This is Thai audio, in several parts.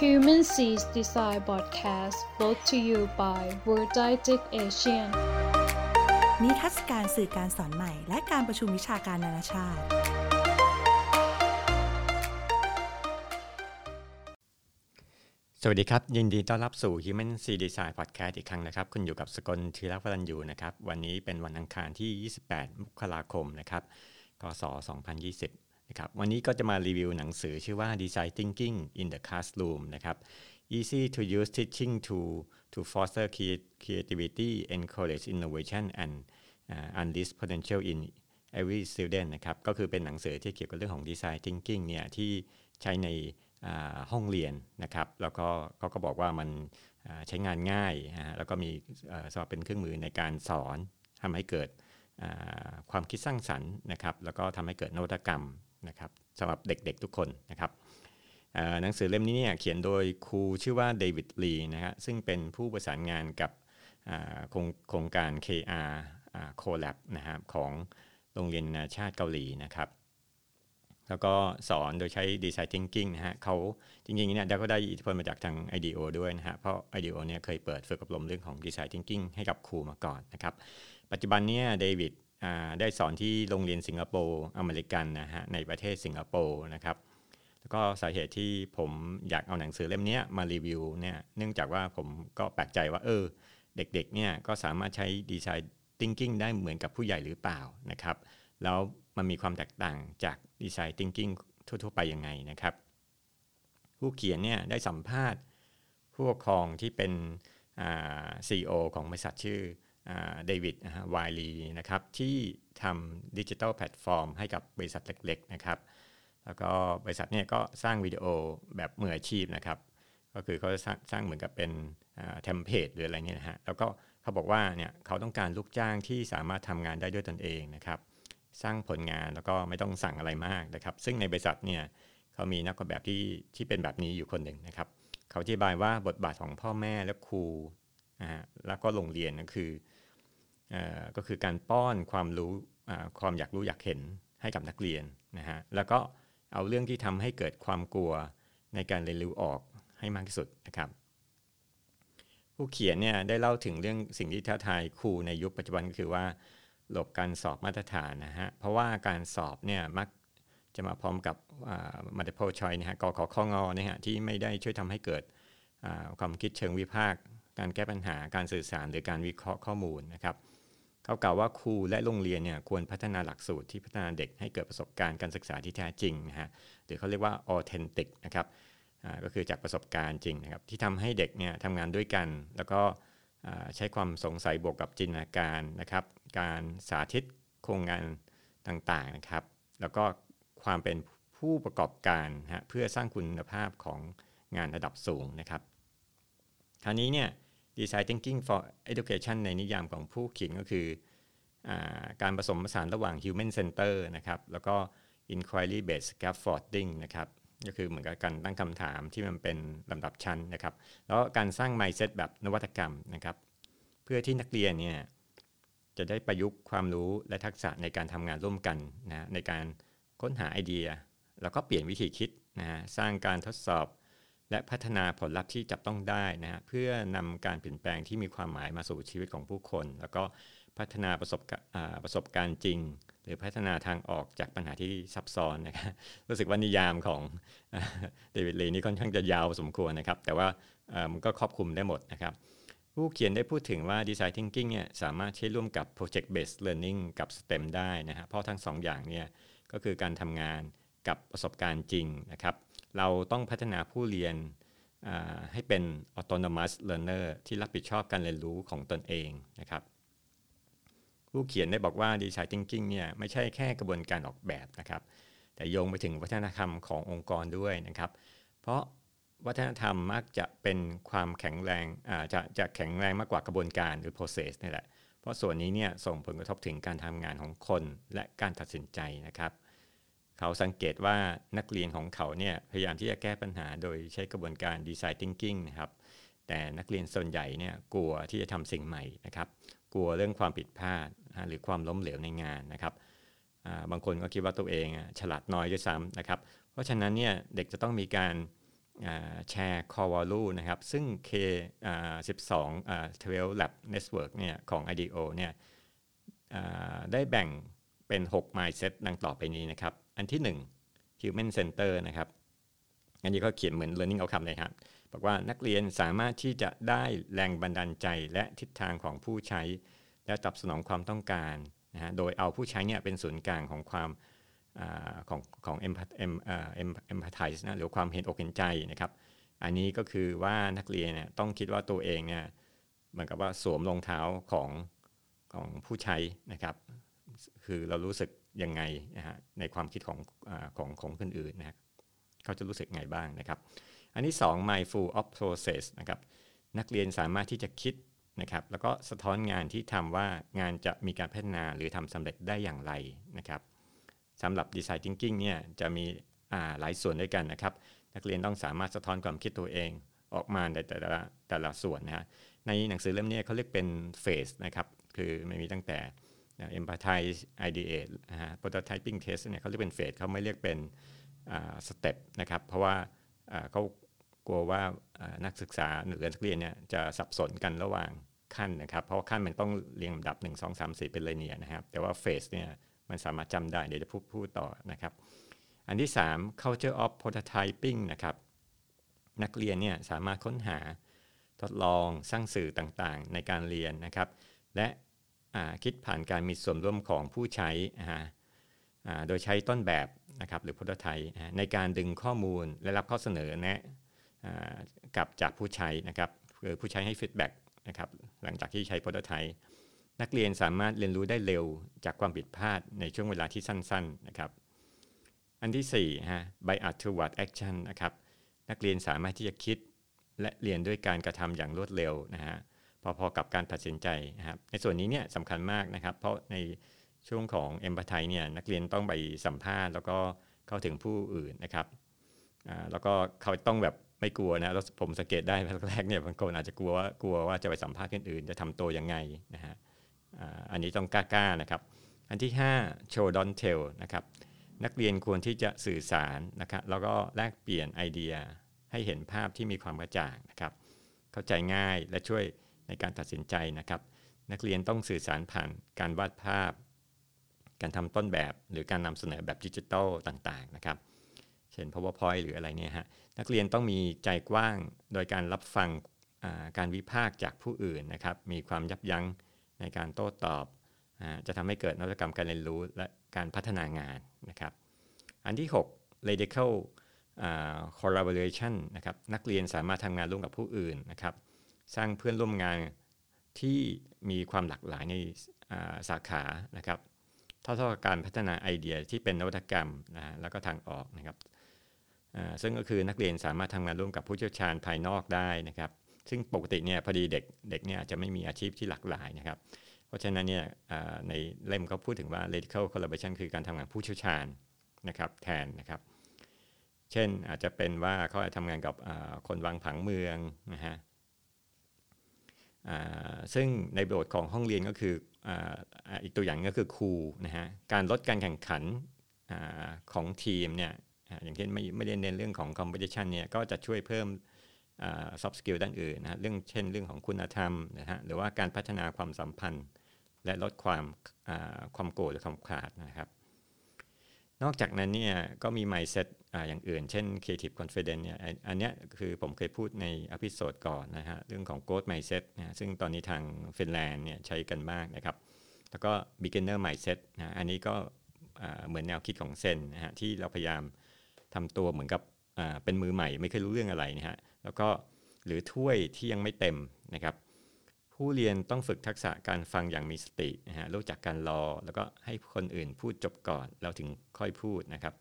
Human Seas Design Podcast brought to you by World Didactic Asian นิทรรศการสื่อการสอนใหม่ และการประชุมวิชาการนานาชาติ สวัสดีครับ ยินดีต้อนรับสู่ Human C Design Podcast อีกครั้งนะครับ คุณอยู่กับสกลธีรวรัญยูนะครับ วันนี้เป็นวันอังคารที่ 28 มกราคมนะครับ กศ 2020 นะครับวันนี้ก็จะมารีวิวหนังสือชื่อว่า Design Thinking in the Classroom นะครับ Easy to use teaching to to foster creativity encourage innovation and uh, unleash potential in every student นะครับก็คือเป็นหนังสือที่เกี่ยวกับเรื่องของ Design Thinking เนี่ยที่ใช้ในห้องเรียนนะครับ แล้วก็เขาก็บอกว่ามันใช้งานง่าย แล้วก็มีสำหรับเป็นเครื่องมือในการสอนทำให้เกิดความคิดสร้างสรรค์นะครับ แล้วก็ทำให้เกิดนวัตกรรม นะครับสำหรับเด็กๆทุกคนนะครับหนังสือเล่มนี้เนี่ยเขียนโดยครูชื่อว่าเดวิดลีนะฮะซึ่งเป็นผู้ประสานงานกับโครงการ KR Collab นะครับของโรงเรียนนาชาติเกาหลีนะครับ แล้วก็สอนโดยใช้ Design Thinking นะฮะเขาจริงๆเนี่ยเขาได้อิทธิพลมาจากทาง IDEO ด้วยนะฮะเพราะ IDEO เนี่ยเคยเปิดฝึกอบรมเรื่องของ Design Thinking ให้กับครูมาก่อนนะครับ ปัจจุบันเนี่ยเดวิด ได้สอนที่โรงเรียนสิงคโปร์อเมริกันนะฮะในประเทศสิงคโปร์นะครับแล้วก็สาเหตุที่ผมอยากเอาหนังสือเล่มนี้มารีวิวเนี่ยเนื่องจากว่าผมก็แปลกใจว่าเออเด็กๆเนี่ยก็สามารถใช้ Design Thinking ได้เหมือนกับผู้ใหญ่หรือเปล่านะครับแล้วมันมีความแตกต่างจาก Design Thinking ทั่วๆไปยังไงนะครับ ผู้เขียนเนี่ยได้สัมภาษณ์ผู้ปกครองที่เป็นซีอีโอของบริษัทชื่อ เดวิดวายลีนะครับที่ทำดิจิทัลแพลตฟอร์มให้กับบริษัทเล็กๆนะครับแล้วก็บริษัทเนี่ยก็สร้างวิดีโอแบบมืออาชีพนะครับก็คือเขาสร้างางเหมือนกับเป็น template หรืออะไรเนี่ยนะฮะแล้วก็เขาบอกว่าเนี่ยเขาต้องการลูกจ้างที่สามารถทำงานได้ด้วยตนเองนะครับสร้างผลงานแล้วก็ไม่ต้องสั่งอะไรมากนะครับ ซึ่งในบริษัทเนี่ยเขามีนักออกแบบที่ที่เป็นแบบนี้อยู่คนหนึ่งนะครับเขาอธิบายว่าบทบาทของพ่อแม่และครูนะฮะแล้วก็โรงเรียนก็คือ ก็คือการป้อนความรู้ความอยากรู้อยากเห็นให้กับนักเรียนนะฮะแล้วก็เอาเรื่องที่ทำให้เกิดความกลัวในการเรียนรู้ออกให้มากที่สุดนะครับผู้เขียนเนี่ยได้เล่าถึงเรื่องสิ่งที่ท้าทายครูในยุคปัจจุบันก็คือว่าหลบการสอบมาตรฐานนะฮะเพราะว่าการสอบเนี่ยมักจะมาพร้อมกับ multiple choice นะฮะกขอข้องอนะฮะที่ไม่ได้ช่วยทำให้เกิดความคิดเชิงวิพากษ์การแก้ปัญหาการสื่อสารหรือการวิเคราะห์ข้อมูลนะครับ เขากล่าวว่าครูและโรงเรียนเนี่ยควรพัฒนาหลักสูตรที่พัฒนาเด็กให้เกิดประสบการณ์การศึกษาที่แท้จริงนะฮะหรือเขาเรียกว่า authentic นะครับก็คือจากประสบการณ์จริงนะครับที่ทำให้เด็กเนี่ยทำงานด้วยกัน แล้วก็ใช้ความสงสัยบวกกับจินตนาการนะครับ การสาธิตโครงงานต่างๆนะครับ แล้วก็ความเป็นผู้ประกอบการฮะเพื่อสร้างคุณภาพของงานระดับสูงนะครับ คราวนี้เนี่ย Design Thinking for Education ในนิยามของผู้เขียนก็คืออการผสมผสานระหว่าง Human Center นะครับแล้วก็ Inquiry Based Scaffolding นะครับก็คือเหมือนกับการตั้งคำถามที่มันเป็นลำดับชั้นนะครับ แล้วการสร้าง mindset แบบนวัตกรรมนะครับ เพื่อที่นักเรียนเนี่ยจะได้ประยุกต์ความรู้และทักษะในการทำงานร่วมกันนะในการค้นหาไอเดีย แล้วก็เปลี่ยนวิธีคิดนะสร้างการทดสอบ และพัฒนาผลลัพธ์ที่จับต้องได้นะฮะเพื่อนำการเปลี่ยนแปลงที่มีความหมายมาสู่ชีวิตของผู้คน แล้วก็พัฒนาประสบประสบการณ์จริง หรือพัฒนาทางออกจากปัญหาที่ซับซ้อนนะครับรู้สึกว่านิยามของเดวิดลีนี่ค่อนข้างจะยาวสมควรนะครับ แต่ว่ามันก็ครอบคลุมได้หมดนะครับ ผู้เขียนได้พูดถึงว่า Design Thinking เนี่ยสามารถใช้ร่วมกับ Project Based Learning กับ STEM ได้นะฮะเพราะทั้งสองอย่างเนี่ยก็คือการทำงานกับประสบการณ์จริงนะครับ เราต้องพัฒนาผู้เรียนให้เป็น autonomous learner ที่รับผิดชอบการเรียนรู้ของตนเองนะครับ ผู้เขียนได้บอกว่า Design Thinking เนี่ยไม่ใช่แค่กระบวนการออกแบบนะครับ แต่โยงไปถึงวัฒนธรรมขององค์กรด้วยนะครับ เพราะวัฒนธรรมมักจะเป็นความแข็งแรงจะจะแข็งแรงมากกว่ากระบวนการหรือ process นี่แหละ เพราะส่วนนี้เนี่ยส่งผลกระทบถึงการทำงานของคนและการตัดสินใจนะครับ เขาสังเกตว่านักเรียนของเขาเนี่ยพยายามที่จะแก้ปัญหาโดยใช้กระบวนการ Design Thinking นะครับแต่นักเรียนส่วนใหญ่เนี่ยกลัวที่จะทำสิ่งใหม่นะครับ กลัวเรื่องความผิดพลาดหรือความล้มเหลวในงานนะครับบางคนก็คิดว่าตัวเองฉลาดน้อยด้วยซ้ำนะครับ เพราะฉะนั้นเนี่ยเด็กจะต้องมีการแชร์ core value นะครับ ซึ่ง K 12 12 Lab Network เนี่ยของ IDEO เนี่ยได้แบ่งเป็น 6 mindset ดังต่อไปนี้นะครับ อันที่1 human center นะครับ อันนี้ก็เขียนเหมือน learning outcome เลยครับ บอกว่านักเรียนสามารถที่จะได้แรงบันดาลใจและทิศทางของผู้ใช้ และตอบสนองความต้องการนะฮะ โดยเอาผู้ใช้เนี่ยเป็นศูนย์กลางของความของของ empathize นะหรือความเห็นอกเห็นใจนะครับ อันนี้ก็คือว่านักเรียนเนี่ยต้องคิดว่าตัวเองเนี่ยเหมือนกับว่าสวมรองเท้าของของผู้ใช้นะครับ คือเรารู้สึก ยังไงนะฮะในความคิดของอของของคนอื่นนะเขาจะรู้สึกไงบ้างนะครับ อันที่ 2 mindful of process นะครับนักเรียนสามารถที่จะคิดนะครับแล้วก็สะท้อนงานที่ทำว่างานจะมีการพัฒนาหรือทำสำเร็จได้อย่างไรนะครับสำหรับ Design Thinking เนี่ยจะมีหลายส่วนด้วยกันนะครับ นักเรียนต้องสามารถสะท้อนความคิดตัวเองออกมาในแต่ละแต่ละส่วนนะฮะในหนังสือเล่มนี้เขาเรียกเป็นเฟสนะครับคือมันมีตั้งแต่ empathize ideate นะฮะ prototyping test เนี่ยเขาเรียกเป็นเฟสเขาไม่เรียกเป็นสเต็ปนะครับ เพราะว่าเขากลัวว่านักศึกษาหรือนักเรียนเนี่ยจะสับสนกันระหว่างขั้นนะครับ เพราะาขั้นมันต้องเรียงลำดับ 1 2 3 4 เป็นเลยเนี่ยนะครับ แต่ว่าเฟสเนี่ยมันสามารถจำได้ เดี๋ยวจะพูดพูดต่อนะครับ อันที่ 3 culture of prototyping นะครับ นักเรียนเนี่ยสามารถค้นหาทดลองสร้างสื่อต่างๆ ในการเรียนนะครับ และ คิดผ่านการมีส่วนร่วมของผู้ใช้โดยใช้ต้นแบบนะครับหรือ prototype ในการดึงข้อมูลและรับข้อเสนอแนะกับจากผู้ใช้นะครับคือผู้ใช้ให้ฟีดแบ็กนะครับหลังจากที่ใช้ prototype นักเรียนสามารถเรียนรู้ได้เร็วจากความผิดพลาดในช่วงเวลาที่สั้นๆนะครับ อันที่4ฮะ by art toward action นะครับนักเรียนสามารถที่จะคิดและเรียนด้วยการกระทำอย่างรวดเร็วนะฮะ พอๆกับการตัดสินใจนะครับในส่วนนี้เนี่ยสำคัญมากนะครับ เพราะในช่วงของเอมพัตไทเนี่ยนักเรียนต้องไปสัมภาษณ์ แล้วก็เข้าถึงผู้อื่นนะครับแล้วก็เขาต้องแบบไม่กลัวนะแล้วผมสังเกตได้แรกๆเนี่ยบางคนอาจจะกลัวว่ากลัวว่าจะไปสัมภาษณ์คนอื่น จะทำตัวยังไงนะฮะอันนี้ต้องกล้าๆนะครับ อันที่ 5 show don't tell นะครับนักเรียนควรที่จะสื่อสารนะครับแล้วก็แลกเปลี่ยนไอเดียให้เห็นภาพที่มีความกระจ่างนะครับ เข้าใจง่ายและช่วย ในการตัดสินใจนะครับ นักเรียนต้องสื่อสารผ่านการวาดภาพ การทำต้นแบบหรือการนำเสนอแบบดิจิทัลต่างๆนะครับ เช่น powerpoint หรืออะไรเนี่ยฮะนักเรียนต้องมีใจกว้างโดยการรับฟังการวิพากษ์จากผู้อื่นนะครับ มีความยับยั้งในการโต้ตอบจะทำให้เกิดนวัตกรรมการเรียนรู้และการพัฒนางานนะครับ อันที่ 6 radical collaboration นะครับ นักเรียนสามารถทำงานร่วมกับผู้อื่นนะครับ สร้างเพื่อนร่วมงานที่มีความหลากหลายในสาขานะครับเท่าๆกับการพัฒนาไอเดียที่เป็นนวัตกรรมนะแล้วก็ทางออกนะครับซึ่งก็คือนักเรียนสามารถทำงานร่วมกับผู้เชี่ยวชาญภายนอกได้นะครับ ซึ่งปกติเนี่ยพอดีเด็กเด็กเนี่ยอาจจะไม่มีอาชีพที่หลากหลายนะครับ เพราะฉะนั้นเนี่ยในเล่มเขาพูดถึงว่า radical collaboration คือการทำงานผู้เชี่ยวชาญนะครับแทนนะครับ เช่นอาจจะเป็นว่าเขาจะทำงานกับคนวางผังเมืองนะฮะ ซึ่งในบทของห้องเรียนก็คืออีกตัวอย่างก็คือครูนะฮะการลดการแข่งขันอของทีมเนี่ยอย่างเช่นไม่ไม่ได้เน้นเรื่องของ competition เนี่ยก็จะช่วยเพิ่ม soft skill ด้านอื่นนะฮะเรื่องเช่นเรื่องของคุณธรรมนะฮะหรือว่าการพัฒนาความสัมพันธ์ และลดความความโกรธหรือความขาดนะครับ นอกจากนั้นเนี่ยก็มี mindset อย่างอื่น เช่น creative confidence เนี่ยอันนี้คือผมเคยพูดในอพิโซดก่อนนะฮะเรื่องของ growth mindset นะซึ่งตอนนี้ทางฟินแลนด์เนี่ยใช้กันมากนะครับ แล้วก็ beginner mindset นะอันนี้ก็เหมือนแนวคิดของเซนนะฮะที่เราพยายามทำตัวเหมือนกับเป็นมือใหม่ไม่เคยรู้เรื่องอะไรนะฮะแล้วก็หรือถ้วยที่ยังไม่เต็มนะครับผู้เรียนต้องฝึกทักษะการฟังอย่างมีสตินะฮะรู้จักการรอ แล้วก็ให้คนอื่นพูดจบก่อนแล้วถึงค่อยพูดนะครับ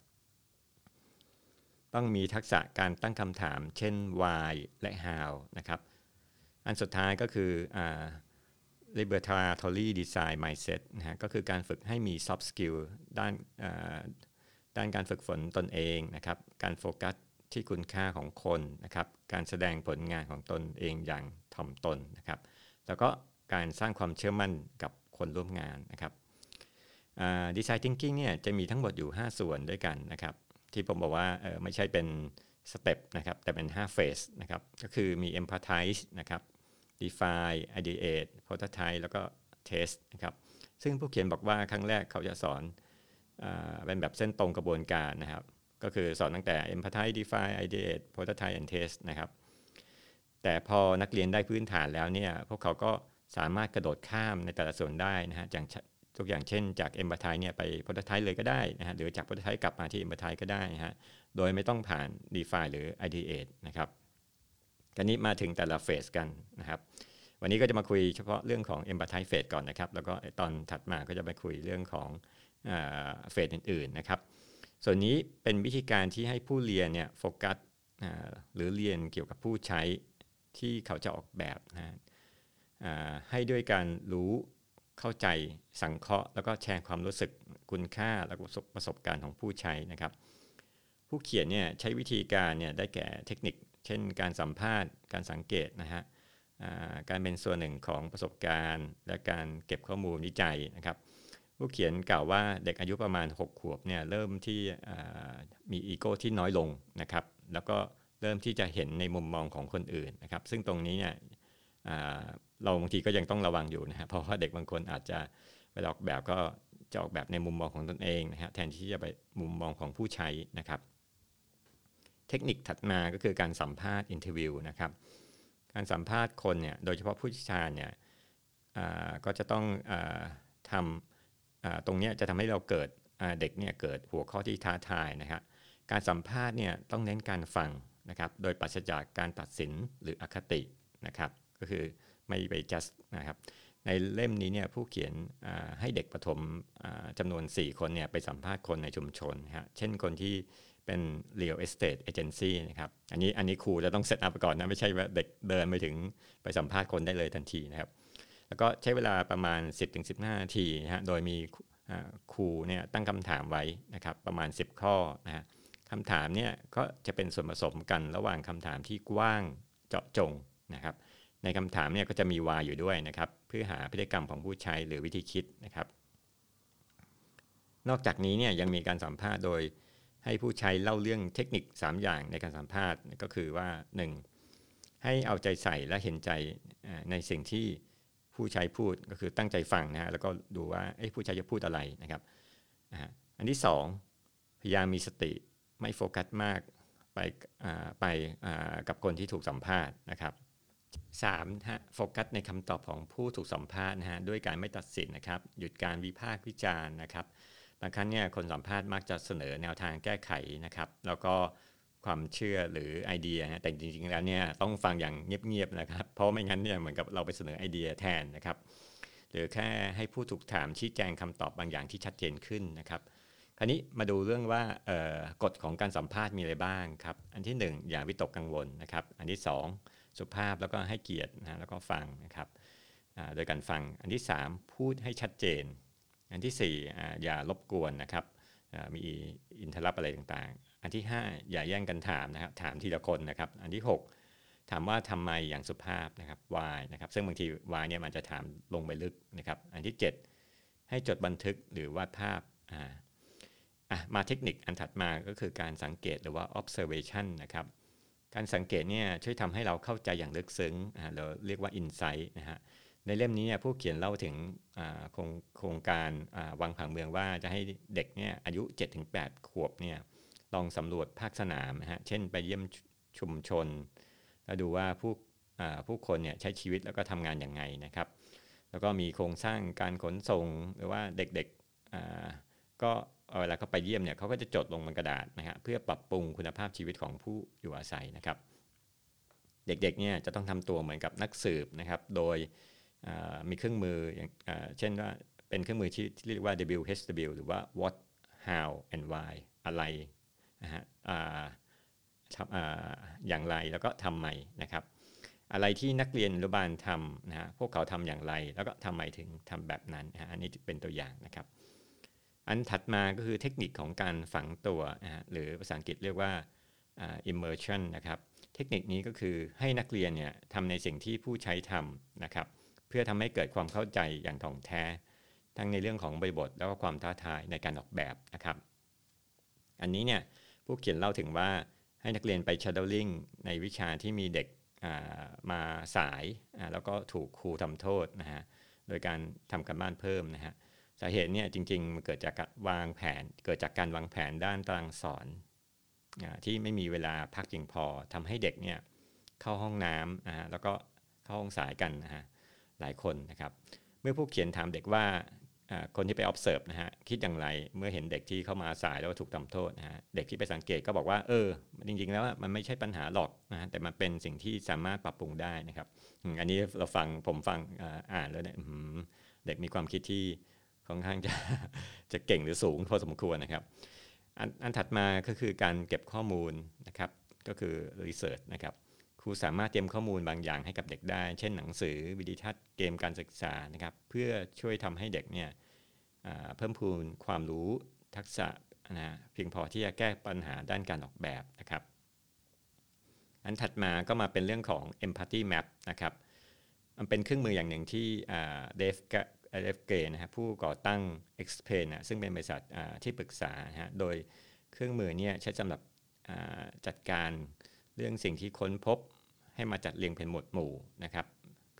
ต้องมีทักษะการตั้งคำถาม เช่น why และ how นะครับ อันสุดท้ายก็คือ liberatory design mindset นะฮะก็คือการฝึกให้มี soft skill ด้านด้านการฝึกฝนตนเองนะครับ การโฟกัสที่คุณค่าของคนนะครับ การแสดงผลงานของตนเองอย่างถ่อมตนนะครับ แล้วก็การสร้างความเชื่อมั่นกับคนร่วมงานนะครับดีไซน์ทิงกิ้งเนี่ยจะมีทั้งหมดอยู่ 5 ส่วนด้วยกันนะครับ ที่ผมบอกว่าเออไม่ใช่เป็นสเต็ปนะครับแต่เป็น5 phase นะครับก็คือมี empathize นะครับ define ideate prototype แล้วก็ test นะครับซึ่งผู้เขียนบอกว่าครั้งแรกเขาจะสอนเป็นแบบเส้นตรงกระบวนการนะครับ ก็คือสอนตั้งแต่ empathize define ideate prototype and test นะครับแต่พอนักเรียนได้พื้นฐานแล้วเนี่ยพวกเขาก็สามารถกระโดดข้ามในแต่ละส่วนได้นะฮะอย่าง ทุกอย่างเช่นจาก empathize เนี่ยไป prototype เลยก็ได้นะฮะหรือจาก prototype กลับมาที่ empathize ก็ได้นะฮะโดยไม่ต้องผ่าน d e f i หรือ IDE นะครับกันนี้มาถึงแต่ละเฟสกันนะครับวันนี้ก็จะมาคุยเฉพาะเรื่องของ empathize phase ก่อนนะครับ แล้วก็ตอนถัดมาก็จะไปคุยเรื่องของเฟสอื่นๆนะครับ ส่วนนี้เป็นวิธีการที่ให้ผู้เรียนเนี่ยโฟกัสหรือเรียนเกี่ยวกับผู้ใช้ที่เขาจะออกแบบนะให้ด้วยการรู้ เข้าใจสังเคราะห์ แล้วก็แชร์ความรู้สึกคุณค่าและประสบการณ์ของผู้ใช้นะครับ ผู้เขียนเนี่ยใช้วิธีการเนี่ยได้แก่เทคนิค เช่น การสัมภาษณ์ การสังเกตนะฮะการเป็นส่วนหนึ่งของประสบการณ์ และการเก็บข้อมูลวิจัยนะครับ ผู้เขียนกล่าวว่าเด็กอายุประมาณ 6 ขวบเนี่ยเริ่มที่มีอีโก้ที่น้อยลงนะครับ แล้วก็เริ่มที่จะเห็นในมุมมองของคนอื่นนะครับ ซึ่งตรงนี้เนี่ย เราบางทีก็ยังต้องระวังอยู่นะฮะเพราะว่าเด็กบางคนอาจจะไปออกแบบก็จะออกแบบในมุมมองของตนเองนะฮะแทนที่จะไปมุมมองของผู้ใช้นะครับ เทคนิคถัดมาก็คือการสัมภาษณ์อินเทอร์วิวนะครับการสัมภาษณ์คนเนี่ยโดยเฉพาะผู้เชี่ยวชาญเนี่ยก็จะต้องอทำตรงนี้จะทำให้เราเกิดเด็กเนี่ยเกิดหัวข้อที่ท้าทายนะครับการสัมภาษณ์เนี่ยต้องเน้นการฟังนะครับ โดยปราศจากการตัดสินหรืออคตินะครับ ก็คือ ไม่ไป just นะครับในเล่มนี้เนี่ยผู้เขียนให้เด็กประถมจำนวน 4 คนเนี่ยไปสัมภาษณ์คนในชุมชนฮะเช่นคนที่เป็น real estate agency นะครับอันนี้อันนี้ครูจะต้องเซตอัพก่อนนะไม่ใช่ว่าเด็กเดินไปถึงไปสัมภาษณ์คนได้เลยทันทีนะครับ แล้วก็ใช้เวลาประมาณ 10-15 นาทีนะฮะโดยมีครูเนี่ยตั้งคำถามไว้นะครับประมาณ 10 ข้อนะฮะคำถามเนี่ยก็จะเป็นส่วนผสมกันระหว่างคำถามที่กว้างเจาะจงนะครับ ในคำถามเนี่ยก็จะมีวาอยู่ด้วยนะครับ เพื่อหาพฤติกรรมของผู้ใช้หรือวิธีคิดนะครับ นอกจากนี้เนี่ยยังมีการสัมภาษณ์โดยให้ผู้ใช้เล่าเรื่องเทคนิค 3 อย่างในการสัมภาษณ์ก็คือว่า 1. ให้เอาใจใส่และเห็นใจในสิ่งที่ผู้ใช้พูดก็คือตั้งใจฟังนะฮะแล้วก็ดูว่าผู้ใช้จะพูดอะไรนะครับ อันที่ 2 พยายามมีสติไม่โฟกัสมากไปไปกับคนที่ถูกสัมภาษณ์นะครับ 3ฮะโฟกัสในคำตอบของผู้ถูกสัมภาษณ์นะฮะด้วยการไม่ตัดสินนะครับ หยุดการวิพากษ์วิจารณ์นะครับบางครั้งเนี่ยคนสัมภาษณ์มักจะเสนอแนวทางแก้ไขนะครับ แล้วก็ความเชื่อหรือไอเดียนะแต่จริงๆแล้วเนี่ยต้องฟังอย่างเงียบๆนะครับ เพราะไม่งั้นเนี่ยเหมือนกับเราไปเสนอไอเดียแทนนะครับหรือแค่ให้ผู้ถูกถามชี้แจงคำตอบบางอย่างที่ชัดเจนขึ้นนะครับ คราวนี้มาดูเรื่องว่ากฎของการสัมภาษณ์มีอะไรบ้างครับ อันที่ 1 อย่าวิตกกังวลนะครับ อันที่ 2 สุภาพแล้วก็ให้เกียรตินะแล้วก็ฟังนะครับโดยการฟังอันที่ 3 พูดให้ชัดเจน อันที่ 4ออย่ารบกวนนะครับมีอินทรัพอะไรต่างๆ อันที่ 5 อย่าแย่งกันถามนะครับถามทีละคนนะครับ อันที่ 6 ถามว่าทำไมอย่างสุภาพนะครับ why นะครับซึ่งบางที why เนี่ยมันจะถามลงไปลึกนะครับ อันที่ 7 ให้จดบันทึกหรือวาดภาพอ่ามาเทคนิคอันถัดมาก็คือการสังเกตหรือว่า observation นะครับ การสังเกตเนี่ยช่วยทำให้เราเข้าใจอย่างลึกซึ้งเราเรียกว่าอินไซต์นะฮะในเล่มนี้เนี่ยผู้เขียนเล่าถึงโครงการวางผังเมืองว่าจะให้เด็กเนี่ยอายุ 7-8 ขวบเนี่ยลองสำรวจภาคสนามนะฮะเช่นไปเยี่ยมชุมชน แล้วดูว่าผู้ผู้คนเนี่ยใช้ชีวิตแล้วก็ทำงานอย่างไงนะครับ แล้วก็มีโครงสร้างการขนส่งหรือว่าเด็กๆก็ เวลาเขาไปเยี่ยมเนี่ยเขาก็จะจดลงบนกระดาษนะฮะเพื่อปรับปรุงคุณภาพชีวิตของผู้อยู่อาศัยนะครับ เด็กๆเนี่ยจะต้องทำตัวเหมือนกับนักสืบนะครับ โดยมีเครื่องมืออย่างเช่นว่าเป็นเครื่องมือที่เรียกว่า WHW หรือว่า what how and why อะไรนะฮะอย่างไรแล้วก็ทำไมนะครับ อะไรที่นักเรียนอนุบาลทำนะฮะพวกเขาทำอย่างไร แล้วก็ทำไมถึงทำแบบนั้นนะฮะอันนี้เป็นตัวอย่างนะครับ อันถัดมาก็คือเทคนิคของการฝังตัวนะหรือภาษาอังกฤษเรียกว่า immersion นะครับ เทคนิคนี้ก็คือให้นักเรียนเนี่ยทำในสิ่งที่ผู้ใช้ทำนะครับ เพื่อทำให้เกิดความเข้าใจอย่างถ่องแท้ ทั้งในเรื่องของบริบทแล้วก็ความท้าทายในการออกแบบนะครับ อันนี้เนี่ยผู้เขียนเล่าถึงว่าใให้นักเรียนไป shadowing ในวิชาที่มีเด็กมาสายแล้วก็ถูกครูทำโทษนะฮะโดยการทำการบ้านเพิ่มนะฮะ สาเหตุเนี่ยจริงๆมันเกิดจากวางแผน เกิดจากการวางแผนด้านตารางสอนที่ไม่มีเวลาพักเพียงพอทำให้เด็กเนี่ยเข้าห้องน้ำนะฮะแล้วก็เข้าห้องสายกันนะฮะหลายคนนะครับ เมื่อผู้เขียนถามเด็กว่าคนที่ไป observe นะฮะคิดอย่างไรเมื่อเห็นเด็กที่เข้ามาสายแล้วถูกทำโทษนะฮะเด็กที่ไปสังเกตก็บอกว่าเออจริงๆ แล้วมันไม่ใช่ปัญหาหรอกนะฮะแต่มันเป็นสิ่งที่สามารถปรับปรุงได้นะครับ อันนี้เราฟังผมฟังอ่านแล้วเนี่ยเด็กมีความคิดที่ ค่อนข้างจะจะเก่งหรือสูงพอสมควรนะครับ อันอันถัดมาก็คือการเก็บข้อมูลนะครับ ก็คือ research นะครับครูสามารถเตรียมข้อมูลบางอย่างให้กับเด็กได้ เช่นหนังสือวิดีทัศน์เกมการศึกษานะครับ เพื่อช่วยทำให้เด็กเนี่ยเพิ่มพูนความรู้ทักษะนะเพียงพอที่จะแก้ปัญหาด้านการออกแบบนะครับ อันถัดมาก็มาเป็นเรื่องของ empathy map นะครับ มันเป็นเครื่องมืออย่างหนึ่งที่เดฟ เดฟเกนะฮะผู้ก่อตั้ง Explain นะซึ่งเป็นบริษัทที่ปรึกษาฮะโดยเครื่องมือเนี่ยใช้สำหรับจัดการเรื่องสิ่งที่ค้นพบให้มาจัดเรียงเป็นหมวดหมู่นะครับ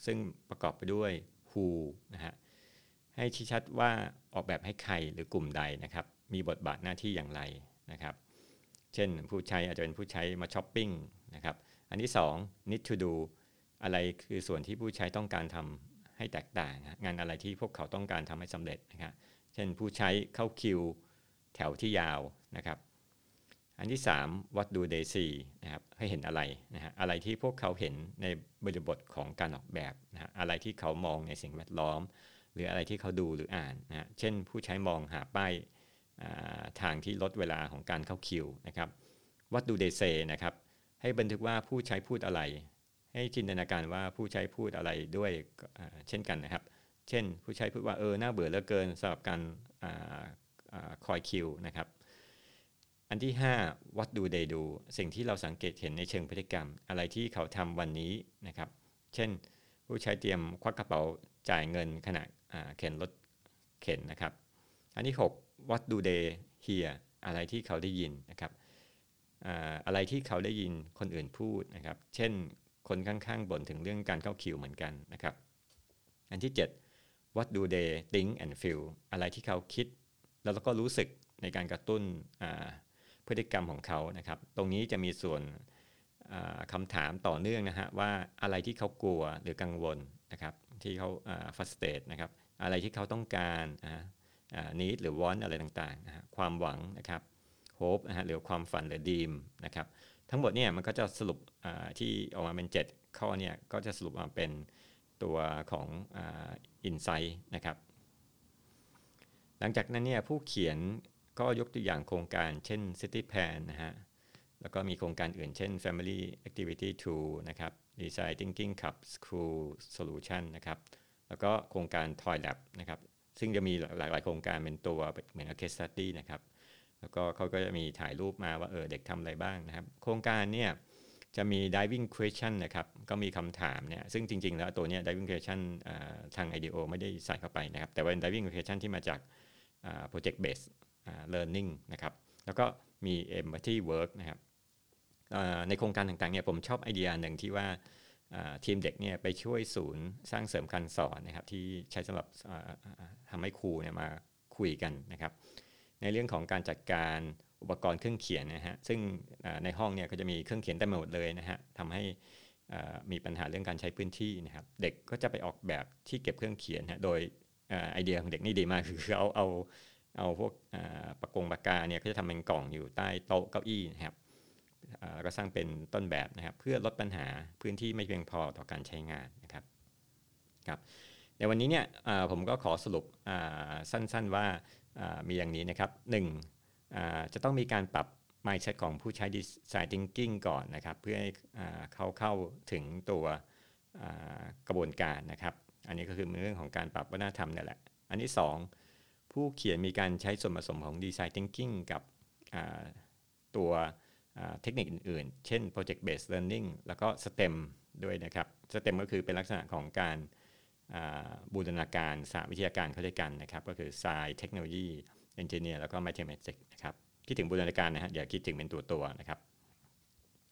ซึ่งประกอบไปด้วย who นะฮะให้ชี้ชัดว่าออกแบบให้ใครหรือกลุ่มใดนะครับ มีบทบาทหน้าที่อย่างไรนะครับ เช่นผู้ใช้อาจจะเป็นผู้ใช้มาช้อปปิ้งนะครับ อันที่ 2 need to do อะไรคือส่วนที่ผู้ใช้ต้องการทำ ให้แตกต่าง งานอะไรที่พวกเขาต้องการทำให้สำเร็จนะครับเช่นผู้ใช้เข้าคิวแถวที่ยาวนะครับ อันที่3 what do they see นะครับให้เห็นอะไรนะฮะอะไรที่พวกเขาเห็นในบริบทของการออกแบบนะฮะอะไรที่เขามองในสิ่งแวดล้อม หรืออะไรที่เขาดูหรืออ่านนะฮะเช่น ผู้ใช้มองหาป้ายทางที่ลดเวลาของการเข้าคิวนะครับ what do they say นะครับให้บันทึกว่าผู้ใช้พูดอะไร ให้จินตนาการว่าผู้ใช้พูดอะไรด้วยเช่นกันนะครับ เช่นผู้ใช้พูดว่าเออน่าเบื่อเหลือเกินสำหรับการคอยคิวนะครับ อันที่ 5 what do they do สิ่งที่เราสังเกตเห็นในเชิงพฤติกรรม อะไรที่เขาทำวันนี้นะครับ เช่น ผู้ใช้เตรียมควักกระเป๋าจ่ายเงินขณะเข็นรถเข็นนะครับ อันที่ 6 what do they hear อะไรที่เขาได้ยินนะครับอะไรที่เขาได้ยินคนอื่นพูดนะครับ เช่น คนข้างๆบ่นถึงเรื่องการเข้าคิวเหมือนกันนะครับ อันที่ 7 what do they think and feel อะไรที่เขาคิด แล้วก็รู้สึกในการกระตุ้นพฤติกรรมของเขานะครับ ตรงนี้จะมีส่วนคำถามต่อเนื่องนะฮะว่าอะไรที่เขากลัวหรือกังวลนะครับที่เขาฟัสเตตนะครับอะไรที่เขาต้องการนิดหรือวอนอะไรต่างๆนะฮะความหวังนะครับโฮปนะฮะหรือความฝันหรือดีมนะครับ ทั้งหมดเนี่ยมันก็จะสรุปที่ออกมาเป็น 7 ข้อเนี่ยก็จะสรุปมาเป็นตัวของอินไซต์นะครับ หลังจากนั้นเนี่ยผู้เขียนก็ยกตัวอย่างโครงการเช่น City Plan นะฮะ แล้วก็มีโครงการอื่นเช่น Family Activity Tool นะครับ Design Thinking Cup School Solution นะครับ แล้วก็โครงการ Toy Lab นะครับ ซึ่งจะมีหลายๆโครงการเป็นตัวเหมือน case study นะครับ แล้วก็เขาก็จะมีถ่ายรูปมาว่าเออเด็กทำอะไรบ้างนะครับ โครงการเนี่ยจะมี diving question นะครับ ก็มีคำถามเนี่ย ซึ่งจริง ๆ แล้วตัวเนี้ย diving question ทาง IDEO ไม่ได้ใส่เข้าไปนะครับ แต่ว่าเป็น diving question ที่มาจาก project based learning นะครับ แล้วก็มี empathy work นะครับในโครงการต่างๆเนี่ยผมชอบไอเดียหนึ่งที่ว่าทีมเด็กเนี่ยไปช่วยศูนย์สร้างเสริมการสอนนะครับที่ใช้สำหรับทำให้ครูเนี่ยมาคุยกันนะครับ ในเรื่องของการจัดการอุปกรณ์เครื่องเขียนนะฮะซึ่งในห้องเนี่ยก็จะมีเครื่องเขียนเต็มหมดเลยนะฮะทำให้มีปัญหาเรื่องการใช้พื้นที่นะครับ เด็กก็จะไปออกแบบที่เก็บเครื่องเขียนฮะโดยไอเดียของเด็กนี่ดีมากคือเอาเอาเอาพวกปากกงปากกาเนี่ยก็จะทำเป็นกล่องอยู่ใต้โต๊ะเก้าอี้นะครับแล้วก็สร้างเป็นต้นแบบนะครับ เพื่อลดปัญหาพื้นที่ไม่เพียงพอต่อการใช้งานนะครับครับในวันนี้เนี่ยผมก็ขอสรุปสั้นๆว่า มีอย่างนี้นะครับหนึ่งจะต้องมีการปรับ mindset ของผู้ใช้ design thinking ก่อนนะครับ เพื่อให้เขาเข้าถึงตัวกระบวนการนะครับ อันนี้ก็คือเรื่องของการปรับวัฒนธรรมนี่แหละ อันที่ 2 ผู้เขียนมีการใช้ส่วนผสมของ Design Thinking กับตัวเทคนิคอื่นๆ เช่น Project Based Learning แล้วก็ STEM ด้วยนะครับ STEM ก็คือเป็นลักษณะของการ บูรณาการสาวิทยาการเข้าด้วยกันนะครับ ก็คือ Science Technology Engineer แล้วก็ Mathematics นะครับคิดถึงบูรณาการนะฮะอย่าคิดถึงเป็นตัวตัวนะครับ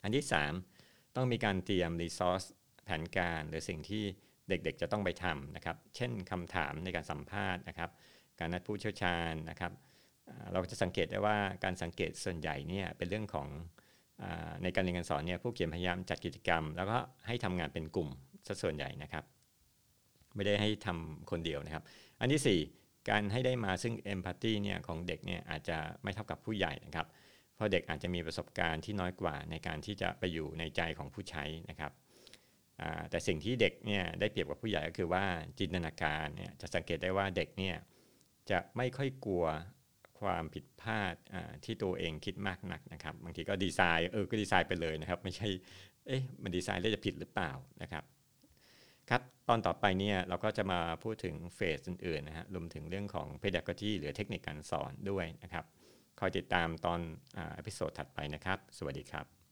อันที่ 3 ต้องมีการเตรียม resource แผนการหรือสิ่งที่เด็กๆจะต้องไปทำนะครับ เช่นคำถามในการสัมภาษณ์นะครับ การนัดผู้เชี่ยวชาญนะครับ เราจะสังเกตได้ว่าการสังเกตส่วนใหญ่เนี่ยเป็นเรื่องของในการเรียนการสอนเนี่ยผู้เขียนพยายามจัดกิจกรรม แล้วก็ให้ทำงานเป็นกลุ่มซะส่วนใหญ่นะครับ ไม่ได้ให้ทำคนเดียวนะครับ อันที่ 4 การให้ได้มาซึ่งเอมพัตตีเนี่ยของเด็กเนี่ยอาจจะไม่เท่ากับผู้ใหญ่นะครับ เพราะเด็กอาจจะมีประสบการณ์ที่น้อยกว่าในการที่จะไปอยู่ในใจของผู้ใช้นะครับแต่สิ่งที่เด็กเนี่ยได้เปรียบกับผู้ใหญ่ก็คือว่าจินตนาการเนี่ยจะสังเกตได้ว่าเด็กเนี่ยจะไม่ค่อยกลัวความผิดพลาดที่ตัวเองคิดมากนักนะครับ บางทีก็ดีไซน์เออก็ดีไซน์ไปเลยนะครับ ไม่ใช่เอ๊ะมันดีไซน์แล้วจะผิดหรือเปล่านะครับ ครับตอนต่อไปเนี่ยเราก็จะมาพูดถึงเฟสอื่นๆนะฮะรวมถึงเรื่องของ pedagogy หรือเทคนิคการสอนด้วยนะครับ คอยติดตามตอนอพิโซดถัดไปนะครับ สวัสดีครับ